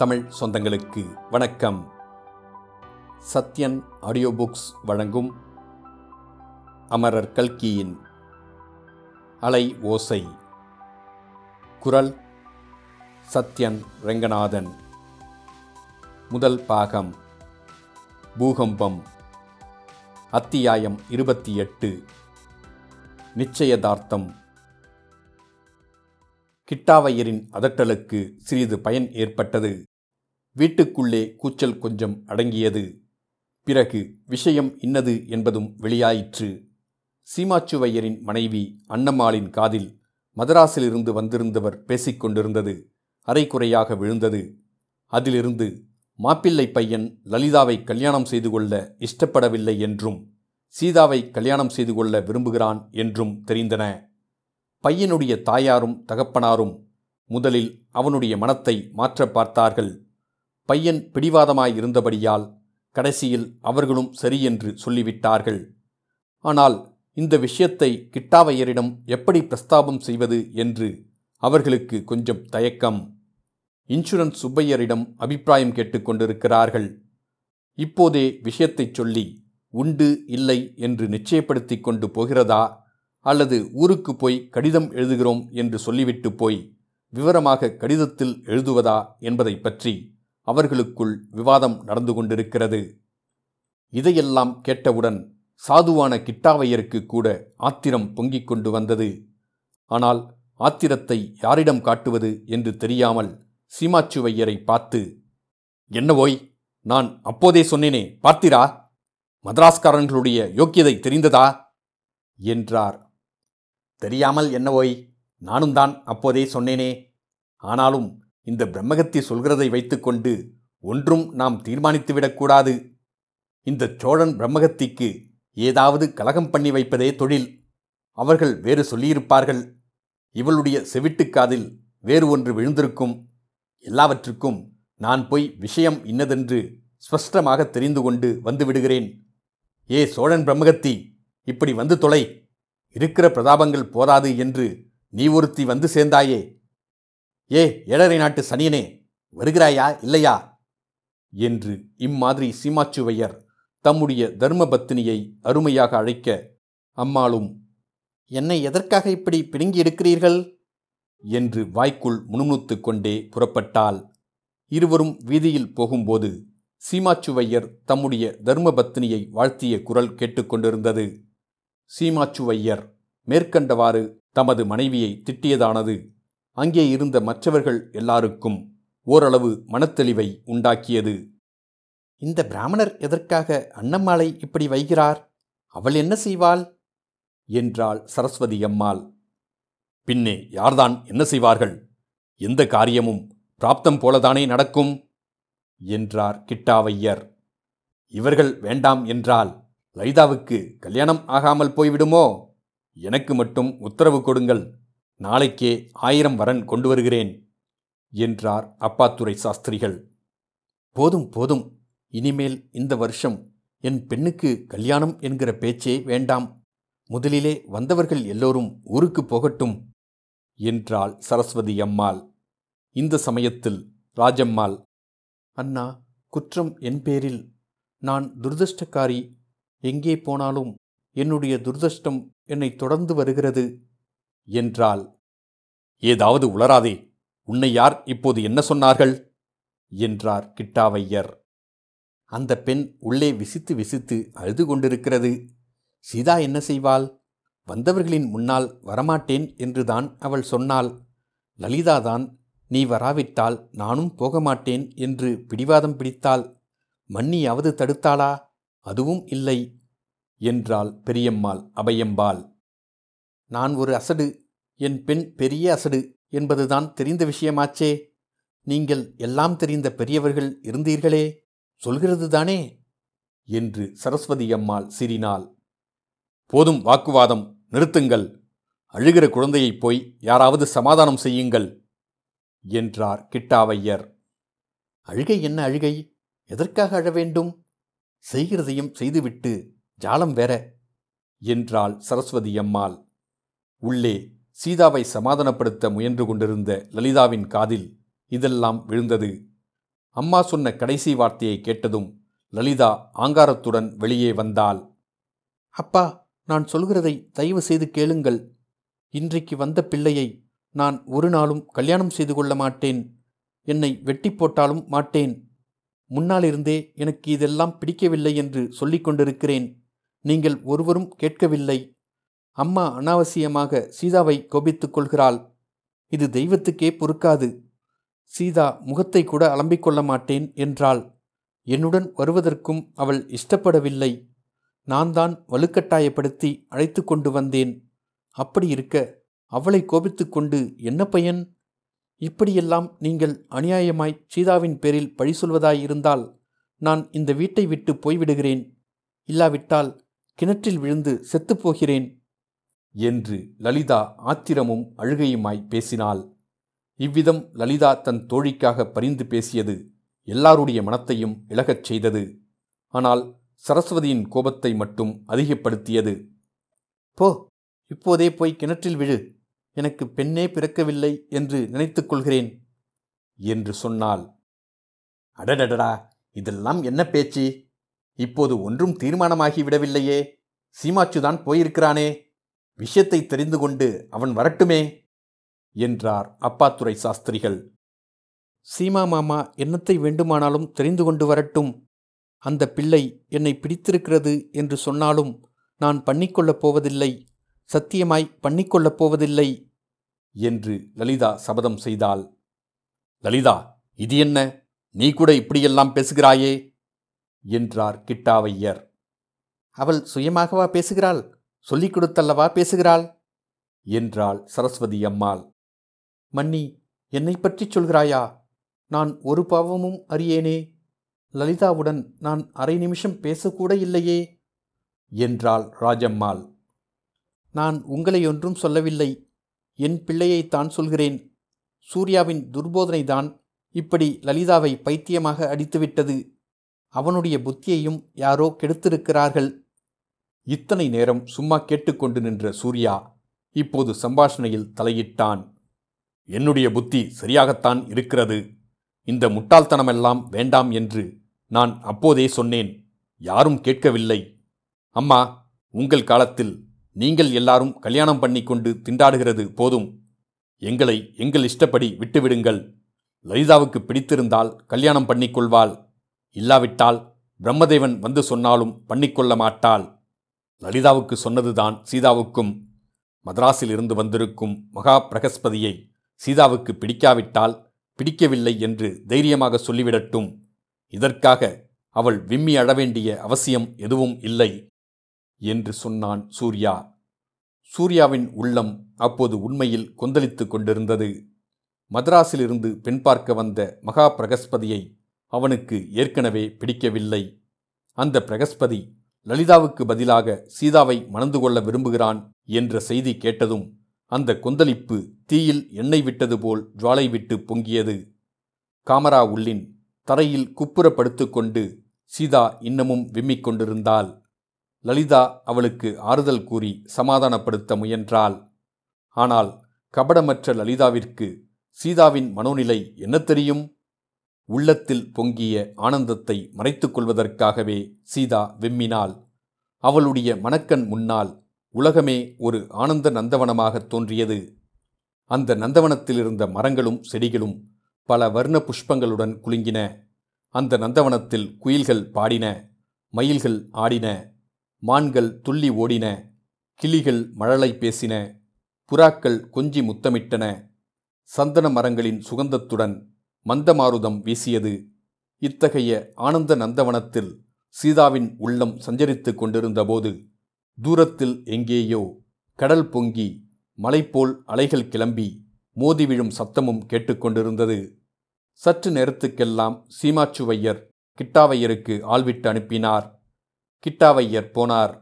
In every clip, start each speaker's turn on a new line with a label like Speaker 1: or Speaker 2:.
Speaker 1: தமிழ் சொந்தங்களுக்கு வணக்கம். Sathyan audio books வழங்கும் அமரர் கல்கியின் அலை ஓசை. குரல் சத்யன் ரெங்கநாதன். முதல் பாகம் பூகம்பம். அத்தியாயம் இருபத்தி எட்டு. நிச்சயதார்த்தம். கிட்டாவையரின் அதட்டலுக்கு சிறிது பயன் ஏற்பட்டது. வீட்டுக்குள்ளே கூச்சல் கொஞ்சம் அடங்கியது. பிறகு விஷயம் இன்னது என்பதும் வெளியாயிற்று. சீமாச்சுவையரின் மனைவி அன்னம்மாளின் காதில் மதராஸிலிருந்து வந்திருந்தவர் பேசிக்கொண்டிருந்தது அரைக்குறையாக விழுந்தது. அதிலிருந்து மாப்பிள்ளை பையன் லலிதாவை கல்யாணம் செய்து கொள்ள இஷ்டப்படவில்லை என்றும் சீதாவை கல்யாணம் செய்து கொள்ள விரும்புகிறான் என்றும் தெரிந்தன. பையனுடைய தாயாரும் தகப்பனாரும் முதலில் அவனுடைய மனத்தை மாற்ற பார்த்தார்கள். பையன் பிடிவாதமாயிருந்தபடியால் கடைசியில் அவர்களும் சரியென்று சொல்லிவிட்டார்கள். ஆனால் இந்த விஷயத்தை கிட்டாவையரிடம் எப்படி பிரஸ்தாபம் செய்வது என்று அவர்களுக்கு கொஞ்சம் தயக்கம். இன்சூரன்ஸ் சுப்பையரிடம் அபிப்பிராயம் கேட்டுக்கொண்டிருக்கிறார்கள் இப்போதே விஷயத்தைச் சொல்லி உண்டு இல்லை என்று நிச்சயப்படுத்தி கொண்டு போகிறதா? அல்லது ஊருக்கு போய் கடிதம் எழுதுகிறோம் என்று சொல்லிவிட்டு போய் விவரமாக கடிதத்தில் எழுதுவதா என்பதை பற்றி அவர்களுக்குள் விவாதம் நடந்து கொண்டிருக்கிறது. இதையெல்லாம் கேட்டவுடன் சாதுவான கிட்டாவையருக்கு கூட ஆத்திரம் பொங்கிக் கொண்டு வந்தது. ஆனால் ஆத்திரத்தை யாரிடம் காட்டுவது என்று தெரியாமல் சீமாச்சுவையரை பார்த்து என்னவோய் நான் அப்போதே சொன்னேனே பார்த்திரா? மதராஸ்காரர்களுடைய யோக்கியதை தெரிந்ததா? என்றார். தெரியாமல் என்னவோய் நானும் தான் அப்போதே சொன்னேனே. ஆனாலும் இந்த பிரம்மகத்தி சொல்கிறதை வைத்துக்கொண்டு ஒன்றும் நாம் தீர்மானித்துவிடக்கூடாது. இந்த சோழன் பிரம்மகத்திக்கு ஏதாவது கலகம் பண்ணி வைப்பதே தொழில். அவர்கள் வேறு சொல்லியிருப்பார்கள். இவளுடைய செவிட்டுக்காதில் வேறு ஒன்று விழுந்திருக்கும். எல்லாவற்றுக்கும் நான் போய் விஷயம் இன்னதென்று ஸ்பஷ்டமாக தெரிந்து கொண்டு வந்து விடுகிறேன். ஏ சோழன் பிரம்மகத்தி இப்படி வந்து தொலை. இருக்கிற பிரதாபங்கள் போதாது என்று நீ ஒருத்தி வந்து சேர்ந்தாயே. ஏ ஏழரை நாட்டு சனியனே வருகிறாயா இல்லையா? என்று இம்மாதிரி சீமாச்சுவையர் தம்முடைய தர்மபத்தினியை அருமையாக அழைக்க அம்மாளும் என்னை எதற்காக இப்படி பிடுங்கி எடுக்கிறீர்கள் என்று வாய்க்குள் முணுமுணுத்து கொண்டே புறப்பட்டால் இருவரும் வீதியில் போகும்போது சீமாச்சுவையர் தம்முடைய தர்மபத்தினியை வாழ்த்திய குரல் கேட்டுக்கொண்டிருந்தது. சீமாச்சுவையர் மேற்கண்டவாறு தமது மனைவியை திட்டியதானது. அங்கே இருந்த மற்றவர்கள் எல்லாருக்கும் ஓரளவு மனத்தெளிவை உண்டாக்கியது. இந்த பிராமணர் எதற்காக அன்னம்மாளை இப்படி வைகிறார்? அவள் என்ன செய்வாள்? என்றாள் சரஸ்வதி அம்மாள். பின்னே யார்தான் என்ன செய்வார்கள்? எந்த காரியமும் பிராப்தம் போலதானே நடக்கும்? என்றார் கிட்டாவையர். இவர்கள் வேண்டாம் என்றால் லைதாவுக்கு கல்யாணம் ஆகாமல் போய்விடுமோ? எனக்கு மட்டும் உத்தரவு கொடுங்கள். நாளைக்கே ஆயிரம் வரன் கொண்டு வருகிறேன் என்றார் அப்பாத்துரை சாஸ்திரிகள். போதும் போதும் இனிமேல் இந்த வருஷம் என் பெண்ணுக்கு கல்யாணம் என்கிற பேச்சே வேண்டாம் முதலிலே வந்தவர்கள் எல்லோரும் ஊருக்கு போகட்டும் என்றாள் சரஸ்வதி அம்மாள். இந்த சமயத்தில் ராஜம்மாள் அண்ணா குற்றம் என் பேரில். நான் துரதிருஷ்டக்காரி. எங்கே போனாலும் என்னுடைய துர்தஷ்டம் என்னை தொடர்ந்து வருகிறது. என்றாள். ஏதாவது உளராதே உன்னை யார் இப்போது என்ன சொன்னார்கள்? என்றார் கிட்டாவையர். அந்த பெண் உள்ளே விசித்து விசித்து அழுது கொண்டிருக்கிறது. சீதா என்ன செய்வாள்? வந்தவர்களின் முன்னால் வரமாட்டேன் என்றுதான் அவள் சொன்னாள். லலிதாதான் நீ வராவிட்டால் நானும் போக மாட்டேன் என்று பிடிவாதம் பிடித்தாள். மன்னியாவது தடுத்தாளா? அதுவும் இல்லை என்றாள் பெரியம்மாள் அபயம்பாள். நான் ஒரு அசடு என் பெண் பெரிய அசடு என்பதுதான் தெரிந்த விஷயமாச்சே. நீங்கள் எல்லாம் தெரிந்த பெரியவர்கள் இருந்தீர்களே சொல்கிறது தானே என்று சரஸ்வதி அம்மாள் சிரினாள். போதும் வாக்குவாதம் நிறுத்துங்கள். அழுகிற குழந்தையைப் போய் யாராவது சமாதானம் செய்யுங்கள் என்றார் கிட்டாவையர். அழுகை என்ன அழுகை? எதற்காக அழ வேண்டும்? செய்கிறதையும் செய்துவிட்டு ஜாலம் வேற என்றாள் சரஸ்வதி அம்மாள். உள்ளே சீதாவை சமாதானப்படுத்த முயன்று கொண்டிருந்த லலிதாவின் காதில் இதெல்லாம் விழுந்தது. அம்மா சொன்ன கடைசி வார்த்தையை கேட்டதும் லலிதா ஆங்காரத்துடன் வெளியே வந்தாள். அப்பா நான் சொல்கிறதை தயவு செய்து கேளுங்கள். இன்றைக்கு வந்த பிள்ளையை நான் ஒரு நாளும் கல்யாணம் செய்து கொள்ள மாட்டேன். என்னை வெட்டி போட்டாலும் மாட்டேன். முன்னாலிருந்தே எனக்கு இதெல்லாம் பிடிக்கவில்லை என்று சொல்லிக் கொண்டிருக்கிறேன். நீங்கள் ஒருவரும் கேட்கவில்லை. அம்மா அனாவசியமாக சீதாவை கோபித்துக் கொள்கிறாள். இது தெய்வத்துக்கே பொறுக்காது. சீதா முகத்தை கூட அலம்பிக் கொள்ள மாட்டேன் என்றாள். என்னுடன் வருவதற்கும் அவள் இஷ்டப்படவில்லை. நான் தான் வலுக்கட்டாயப்படுத்தி அழைத்து கொண்டு வந்தேன். அப்படி இருக்க அவளை கோபித்துக்கொண்டு என்ன பயன்? இப்படியெல்லாம் நீங்கள் அநியாயமாய் சீதாவின் பேரில் பழி சொல்வதாயிருந்தால் நான் இந்த வீட்டை விட்டு போய்விடுகிறேன். இல்லாவிட்டால் கிணற்றில் விழுந்து செத்துப்போகிறேன் என்று லலிதா ஆத்திரமும் அழுகையுமாய் பேசினாள். இவ்விதம் லலிதா தன் தோழிக்காக பரிந்து பேசியது எல்லாருடைய மனத்தையும் இழகச் செய்தது. ஆனால் சரஸ்வதியின் கோபத்தை மட்டும் அதிகப்படுத்தியது. போ இப்போதே போய் கிணற்றில் விழு. எனக்கு பெண்ணே பிறக்கவில்லை என்று நினைத்துக் கொள்கிறேன் என்று சொன்னாள். அடடடடா இதெல்லாம் என்ன பேச்சு? இப்போது ஒன்றும் தீர்மானமாகிவிடவில்லையே சீமாச்சுதான் போயிருக்கிறானே. விஷயத்தை தெரிந்து கொண்டு அவன் வரட்டுமே? என்றார் அப்பாத்துரை சாஸ்திரிகள். சீமா மாமா என்னத்தை வேண்டுமானாலும் தெரிந்து கொண்டு வரட்டும். அந்த பிள்ளை என்னை பிடித்திருக்கிறது என்று சொன்னாலும் நான் பண்ணிக்கொள்ளப் போவதில்லை. சத்தியமாய் பண்ணிக்கொள்ளப் போவதில்லை. என்று லலிதா சபதம் செய்தாள். லலிதா இது என்ன? நீ கூட இப்படியெல்லாம் பேசுகிறாயே? என்றார் கிட்டாவையர். அவள் சுயமாகவா பேசுகிறாள்? சொல்லிக் கொடுத்தல்லவா பேசுகிறாள்? என்றாள் சரஸ்வதி அம்மாள். மன்னி என்னை பற்றி சொல்கிறாயா? நான் ஒரு பாவமும் அறியேனே. லலிதாவுடன் நான் அரை நிமிஷம் பேசக்கூட இல்லையே என்றாள் ராஜம்மாள். நான் உங்களை ஒன்றும் சொல்லவில்லை. என் பிள்ளையைத்தான் சொல்கிறேன். சூர்யாவின் துர்போதனைதான் இப்படி லலிதாவை பைத்தியமாக அடித்துவிட்டது. அவனுடைய புத்தியையும் யாரோ கெடுத்திருக்கிறார்கள். இத்தனை நேரம் சும்மா கேட்டுக்கொண்டு நின்ற சூர்யா இப்போது சம்பாஷணையில் தலையிட்டான். என்னுடைய புத்தி சரியாகத்தான் இருக்கிறது. இந்த முட்டாள்தனமெல்லாம் வேண்டாம் என்று நான் அப்போதே சொன்னேன். யாரும் கேட்கவில்லை. அம்மா உங்கள் காலத்தில் நீங்கள் எல்லாரும் கல்யாணம் பண்ணி கொண்டு திண்டாடுகிறது போதும். எங்களை எங்கள் இஷ்டப்படி விட்டுவிடுங்கள். லலிதாவுக்கு பிடித்திருந்தால் கல்யாணம் பண்ணிக்கொள்வாள். இல்லாவிட்டால் பிரம்மதேவன் வந்து சொன்னாலும் பண்ணிக்கொள்ள மாட்டாள். லலிதாவுக்கு சொன்னதுதான் சீதாவுக்கும் மதராஸில் இருந்து வந்திருக்கும் மகா பிரகஸ்பதியை சீதாவுக்கு பிடிக்காவிட்டால் பிடிக்கவில்லை என்று தைரியமாக சொல்லிவிடட்டும். இதற்காக அவள் விம்மி அழவேண்டிய அவசியம் எதுவும் இல்லை என்று சொன்னான் சூர்யா. சூர்யாவின் உள்ளம் அப்போது உண்மையில் கொந்தளித்து கொண்டிருந்தது. மதராஸிலிருந்து பெண் பார்க்க வந்த மகா பிரகஸ்பதியை அவனுக்கு ஏற்கனவே பிடிக்கவில்லை. அந்த பிரகஸ்பதி லலிதாவுக்கு பதிலாக சீதாவை மணந்து கொள்ள விரும்புகிறான் என்ற செய்தி கேட்டதும் அந்த கொந்தளிப்பு தீயில் எண்ணெய் விட்டது போல் ஜுவாலை விட்டு பொங்கியது. காமரா உள்ளின் தரையில் குப்புறப்படுத்து கொண்டு சீதா இன்னமும் விம்மிக் கொண்டிருந்தாள். லலிதா அவளுக்கு ஆறுதல் கூறி சமாதானப்படுத்த முயன்றாள். ஆனால் கபடமற்ற லலிதாவிற்கு சீதாவின் மனோநிலை என்ன தெரியும்? உள்ளத்தில் பொங்கிய ஆனந்தத்தை மறைத்துக் கொள்வதற்காகவே சீதா விம்மினாள். அவளுடைய மணக்கண் முன்னால் உலகமே ஒரு ஆனந்த நந்தவனமாக தோன்றியது. அந்த நந்தவனத்தில் இருந்த மரங்களும் செடிகளும் பல வர்ண புஷ்பங்களுடன் குலுங்கின. அந்த நந்தவனத்தில் குயில்கள் பாடின மயில்கள் ஆடின மான்கள் துள்ளி ஓடின கிளிகள் மழலை பேசின புறாக்கள் கொஞ்சி முத்தமிட்டன. சந்தன மரங்களின் சுகந்தத்துடன் மந்தமாருதம் வீசியது. இத்தகைய ஆனந்த நந்தவனத்தில் சீதாவின் உள்ளம் சஞ்சரித்துக் கொண்டிருந்தபோது தூரத்தில் எங்கேயோ கடல் பொங்கி மலைப்போல் அலைகள் கிளம்பி மோதி விழும் சத்தமும் கேட்டுக்கொண்டிருந்தது சற்று நேரத்துக்கெல்லாம் சீமாச்சுவையர் கிட்டாவையருக்கு ஆள்விட்டு அனுப்பினார். கிட்டாவையர் போனார்.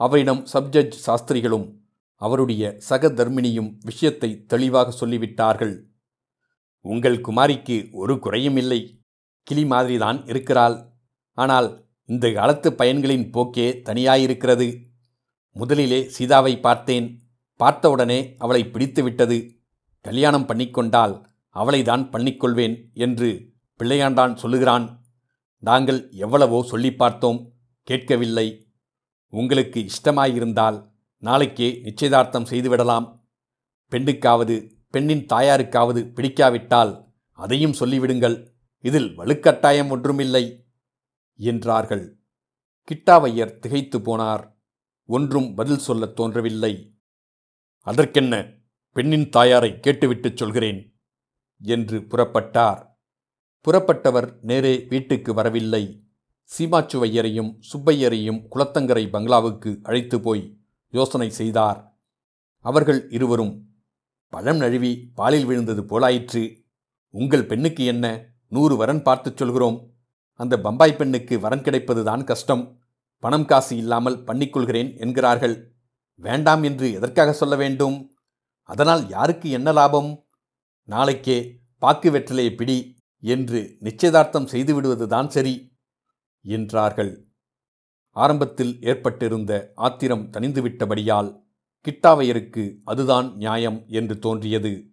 Speaker 1: அவரிடம் சப்ஜட்ஜ் சாஸ்திரிகளும் அவருடைய சக தர்மினியும் விஷயத்தை தெளிவாக சொல்லிவிட்டார்கள். உங்கள் குமாரிக்கு ஒரு குறையும் இல்லை. கிளி மாதிரிதான் இருக்கிறாள். ஆனால் இந்த காலத்து பயன்களின் போக்கே தனியாயிருக்கிறது. முதலிலே சீதாவை பார்த்தேன். பார்த்தவுடனே அவளை பிடித்து விட்டது. கல்யாணம் பண்ணிக்கொண்டால் அவளைதான் பண்ணிக்கொள்வேன் என்று பிள்ளையாண்டான் சொல்லுகிறான். நாங்கள் எவ்வளவோ சொல்லி பார்த்தோம். கேட்கவில்லை. உங்களுக்கு இஷ்டமாயிருந்தால் நாளைக்கே நிச்சயதார்த்தம் செய்துவிடலாம். பெண்ணுக்காவது பெண்ணின் தாயாருக்காவது பிடிக்காவிட்டால் அதையும் சொல்லிவிடுங்கள். இதில் வலுக்கட்டாயம் ஒன்றுமில்லை என்றார்கள். கிட்டாவையர் திகைத்து போனார். ஒன்றும் பதில் சொல்லத் தோன்றவில்லை. அதற்கென்ன பெண்ணின் தாயாரை கேட்டுவிட்டுச் சொல்கிறேன் என்று புறப்பட்டார். புறப்பட்டவர் நேரே வீட்டுக்கு வரவில்லை. சீமாச்சுவையரையும் சுப்பையரையும் குளத்தங்கரை பங்களாவுக்கு அழைத்து போய் யோசனை செய்தார். அவர்கள் இருவரும் பழம் நழுவி பாலில் விழுந்தது போலாயிற்று. உங்கள் பெண்ணுக்கு என்ன? நூறு வரன் பார்த்துச் சொல்கிறோம். அந்த பம்பாய் பெண்ணுக்கு வரன் கிடைப்பதுதான் கஷ்டம். பணம் காசு இல்லாமல் பண்ணிக்கொள்கிறேன் என்கிறார்கள். வேண்டாம் என்று எதற்காக சொல்ல வேண்டும்? அதனால் யாருக்கு என்ன லாபம்? நாளைக்கே பாக்கு வெற்றிலையை பிடி என்று நிச்சயதார்த்தம் செய்துவிடுவதுதான் சரி என்றார்கள். ஆரம்பத்தில் ஏற்பட்டிருந்த ஆத்திரம் தணிந்துவிட்டபடியால் கிட்டாவையருக்கு அதுதான் நியாயம் என்று தோன்றியது.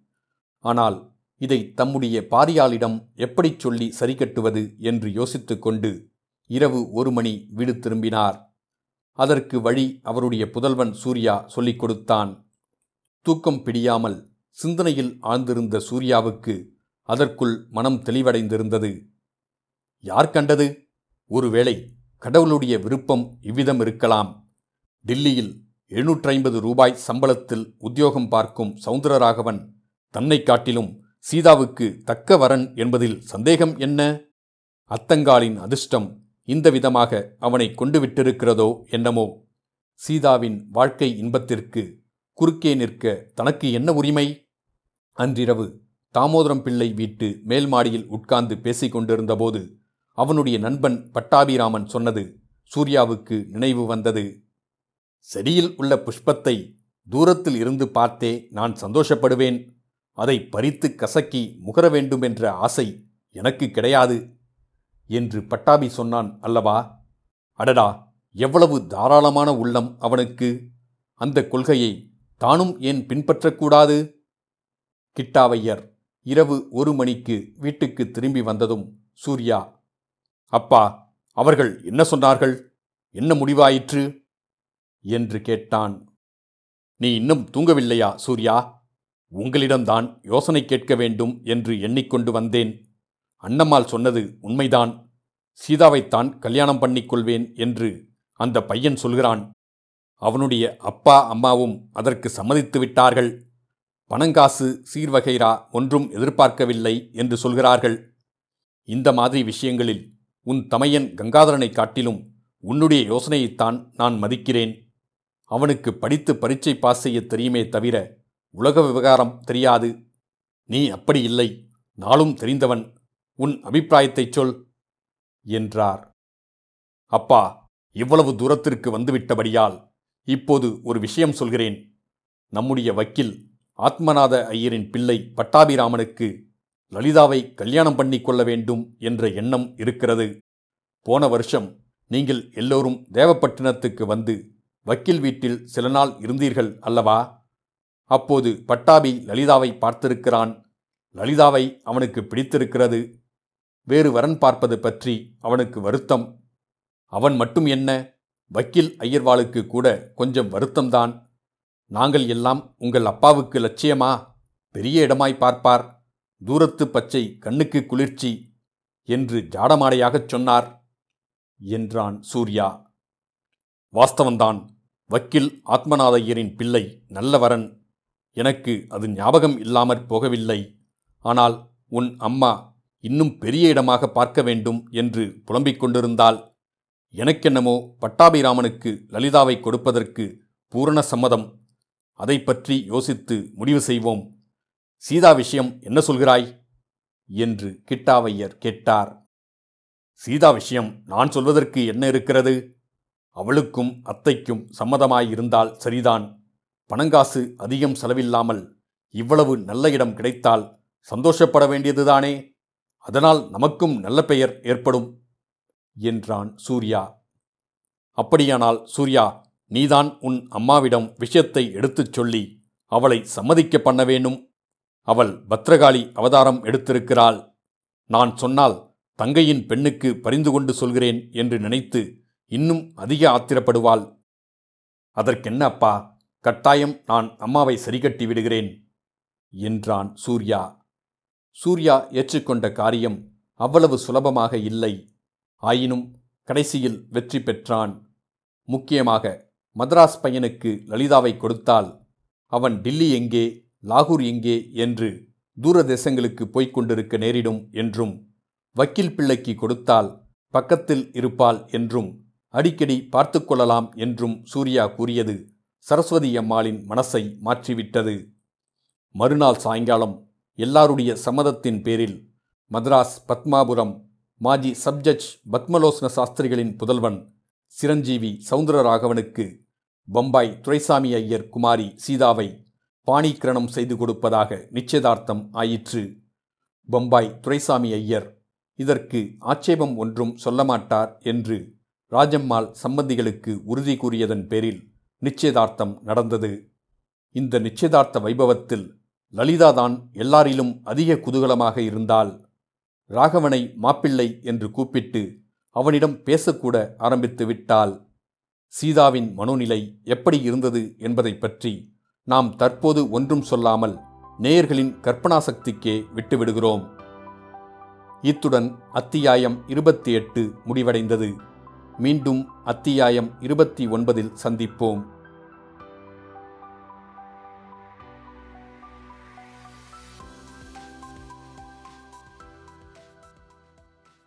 Speaker 1: ஆனால் இதை தம்முடைய பாரியாளிடம் எப்படிச் சொல்லி சரிகட்டுவது என்று யோசித்துக்கொண்டு இரவு ஒரு மணி வீடு திரும்பினார். அதற்கு வழி அவருடைய புதல்வன் சூர்யா சொல்லிக் கொடுத்தான். தூக்கம் பிடியாமல் சிந்தனையில் ஆழ்ந்திருந்த சூர்யாவுக்கு அதற்குள் மனம் தெளிவடைந்திருந்தது. யார் கண்டது? ஒருவேளை கடவுளுடைய விருப்பம் இவ்விதம் இருக்கலாம். டில்லியில் எழுநூற்றி ஐம்பது ரூபாய் சம்பளத்தில் உத்தியோகம் பார்க்கும் சவுந்தரராகவன் தன்னை காட்டிலும் சீதாவுக்கு தக்க வரன் என்பதில் சந்தேகம் என்ன? அத்தங்காலின் அதிர்ஷ்டம் இந்த விதமாக அவனை கொண்டு விட்டிருக்கிறதோ என்னமோ? சீதாவின் வாழ்க்கை இன்பத்திற்கு குறுக்கே நிற்க தனக்கு என்ன உரிமை? அன்றிரவு தாமோதரம் பிள்ளை வீட்டு மேல் மாடியில் உட்கார்ந்து பேசிக் கொண்டிருந்தபோது அவனுடைய நண்பன் பட்டாபிராமன் சொன்னது சூர்யாவுக்கு நினைவு வந்தது. செடியில் உள்ள புஷ்பத்தை தூரத்தில் இருந்து பார்த்தே நான் சந்தோஷப்படுவேன். அதை பறித்து கசக்கி முகர வேண்டும் என்ற ஆசை எனக்கு கிடையாது என்று பட்டாபி சொன்னான் அல்லவா? அடடா எவ்வளவு தாராளமான உள்ளம் அவனுக்கு. அந்த கொள்கையை தானும் ஏன் பின்பற்றக்கூடாது? கிட்டாவையர் இரவு ஒரு மணிக்கு வீட்டுக்கு திரும்பி வந்ததும் சூர்யா அப்பா அவர்கள் என்ன சொன்னார்கள்? என்ன முடிவாயிற்று? என்று கேட்டான். நீ இன்னும் தூங்கவில்லையா சூர்யா? உங்களிடம்தான் யோசனை கேட்க வேண்டும் என்று எண்ணிக்கொண்டு வந்தேன். அண்ணம்மாள் சொன்னது உண்மைதான். சீதாவைத்தான் கல்யாணம் பண்ணிக்கொள்வேன் என்று அந்த பையன் சொல்கிறான். அவனுடைய அப்பா அம்மாவும் அதற்கு சம்மதித்து விட்டார்கள். பணங்காசு சீர்வகைரா ஒன்றும் எதிர்பார்க்கவில்லை என்று சொல்கிறார்கள். இந்த மாதிரி விஷயங்களில் உன் தமையன் கங்காதரனை காட்டிலும் உன்னுடைய யோசனையைத்தான் நான் மதிக்கிறேன். அவனுக்கு படித்து பரீட்சை பாஸ் செய்ய தெரியுமே தவிர உலக விவகாரம் தெரியாது. நீ அப்படி இல்லை. நாளும் தெரிந்தவன். உன் அபிப்பிராயத்தைச் சொல் என்றார். அப்பா இவ்வளவு தூரத்திற்கு வந்துவிட்டபடியால் இப்போது ஒரு விஷயம் சொல்கிறேன். நம்முடைய வக்கீல் ஆத்மநாத ஐயரின் பிள்ளை பட்டாபிராமனுக்கு லலிதாவை கல்யாணம் பண்ணி கொள்ள வேண்டும் என்ற எண்ணம் இருக்கிறது. போன வருஷம் நீங்கள் எல்லோரும் தேவப்பட்டினத்துக்கு வந்து வக்கீல் வீட்டில் சில நாள் இருந்தீர்கள் அல்லவா? அப்போது பட்டாபி லலிதாவை பார்த்திருக்கிறான். லலிதாவை அவனுக்கு பிடித்திருக்கிறது. வேறு வரன் பார்ப்பது பற்றி அவனுக்கு வருத்தம். அவன் மட்டும் என்ன? வக்கீல் ஐயர்வாளுக்கு கூட கொஞ்சம் வருத்தம்தான். நாங்கள் எல்லாம் உங்கள் அப்பாவுக்கு லட்சியமா? பெரிய இடமாய் பார்ப்பார். தூரத்து பச்சை கண்ணுக்கு குளிர்ச்சி என்று ஜாடமாடையாகச் சொன்னார் என்றான் சூர்யா. வாஸ்தவந்தான் வக்கீல் ஆத்மநாதையரின் பிள்ளை நல்லவரன். எனக்கு அது ஞாபகம் இல்லாமற் போகவில்லை. ஆனால் உன் அம்மா இன்னும் பெரிய இடமாக பார்க்க வேண்டும் என்று புலம்பிக் கொண்டிருந்தால் எனக்கென்னமோ பட்டாபிராமனுக்கு லலிதாவை கொடுப்பதற்கு பூரண சம்மதம். அதை பற்றி யோசித்து முடிவு செய்வோம். சீதா விஷயம் என்ன சொல்கிறாய்? என்று கிட்டாவையர் கேட்டார். சீதா விஷயம் நான் சொல்வதற்கு என்ன இருக்கிறது? அவளுக்கும் அத்தைக்கும் சம்மதமாயிருந்தால் சரிதான். பணங்காசு அதிகம் செலவில்லாமல் இவ்வளவு நல்ல இடம் கிடைத்தால் சந்தோஷப்பட வேண்டியதுதானே? அதனால் நமக்கும் நல்ல பெயர் ஏற்படும் என்றான் சூர்யா. அப்படியானால் சூர்யா நீதான் உன் அம்மாவிடம் விஷயத்தை எடுத்துச் சொல்லி அவளை சம்மதிக்க பண்ண வேணும் அவள் பத்ரகாளி அவதாரம் எடுத்திருக்கிறாள். நான் சொன்னால் தங்கையின் பெண்ணுக்கு பரிந்து கொண்டு சொல்கிறேன் என்று நினைத்து இன்னும் அதிக ஆத்திரப்படுவாள். அதற்கென்ன அப்பா? கட்டாயம் நான் அம்மாவை சரிகட்டி விடுகிறேன் என்றான் சூர்யா. சூர்யா ஏற்றுக்கொண்ட காரியம் அவ்வளவு சுலபமாக இல்லை. ஆயினும் கடைசியில் வெற்றி பெற்றான். முக்கியமாக மദ്രാஸ் பையனுக்கு லலிதாவை கொடுத்தால் அவன் டில்லி எங்கே லாகூர் எங்கே என்று தூர தேசங்களுக்கு போய்க் கொண்டிருக்க நேரிடும் என்றும் வக்கீல் பிள்ளைக்கு கொடுத்தால் பக்கத்தில் இருப்பாள் என்றும் அடிக்கடி பார்த்து கொள்ளலாம் என்றும் சூர்யா கூறியது. சரஸ்வதி அம்மாளின் மனசை மாற்றிவிட்டது. மறுநாள் சாயங்காலம் எல்லாருடைய சம்மதத்தின் பேரில் மദ്രാஸ் பத்மாபுரம் மாஜி சப்ஜட்ஜ் பத்மலோசன சாஸ்திரிகளின் புதல்வன் சிரஞ்சீவி சவுந்தரராகவனுக்கு பம்பாய் துரைசாமி ஐயர் குமாரி சீதாவை பாணிக்கிரணம் செய்து கொடுப்பதாக நிச்சயதார்த்தம் ஆயிற்று. பம்பாய் துரைசாமி ஐயர் இதற்கு ஆட்சேபம் ஒன்றும் சொல்லமாட்டார் என்று ராஜம்மாள் சம்பந்திகளுக்கு உறுதி கூறியதன் பேரில் நிச்சயதார்த்தம் நடந்தது. இந்த நிச்சயதார்த்த வைபவத்தில் லலிதாதான் எல்லாரிலும் அதிக குதூகலமாக இருந்தால் ராகவனை மாப்பிள்ளை என்று கூப்பிட்டு அவனிடம் பேசக்கூட ஆரம்பித்து விட்டாள். சீதாவின் மனோநிலை எப்படி இருந்தது என்பதை பற்றி நாம் தற்போது ஒன்றும் சொல்லாமல் நேயர்களின் கற்பனா சக்திக்கே விட்டுவிடுகிறோம். இத்துடன் அத்தியாயம் இருபத்தி எட்டு முடிவடைந்தது. மீண்டும் அத்தியாயம் இருபத்தி ஒன்பதில் சந்திப்போம்.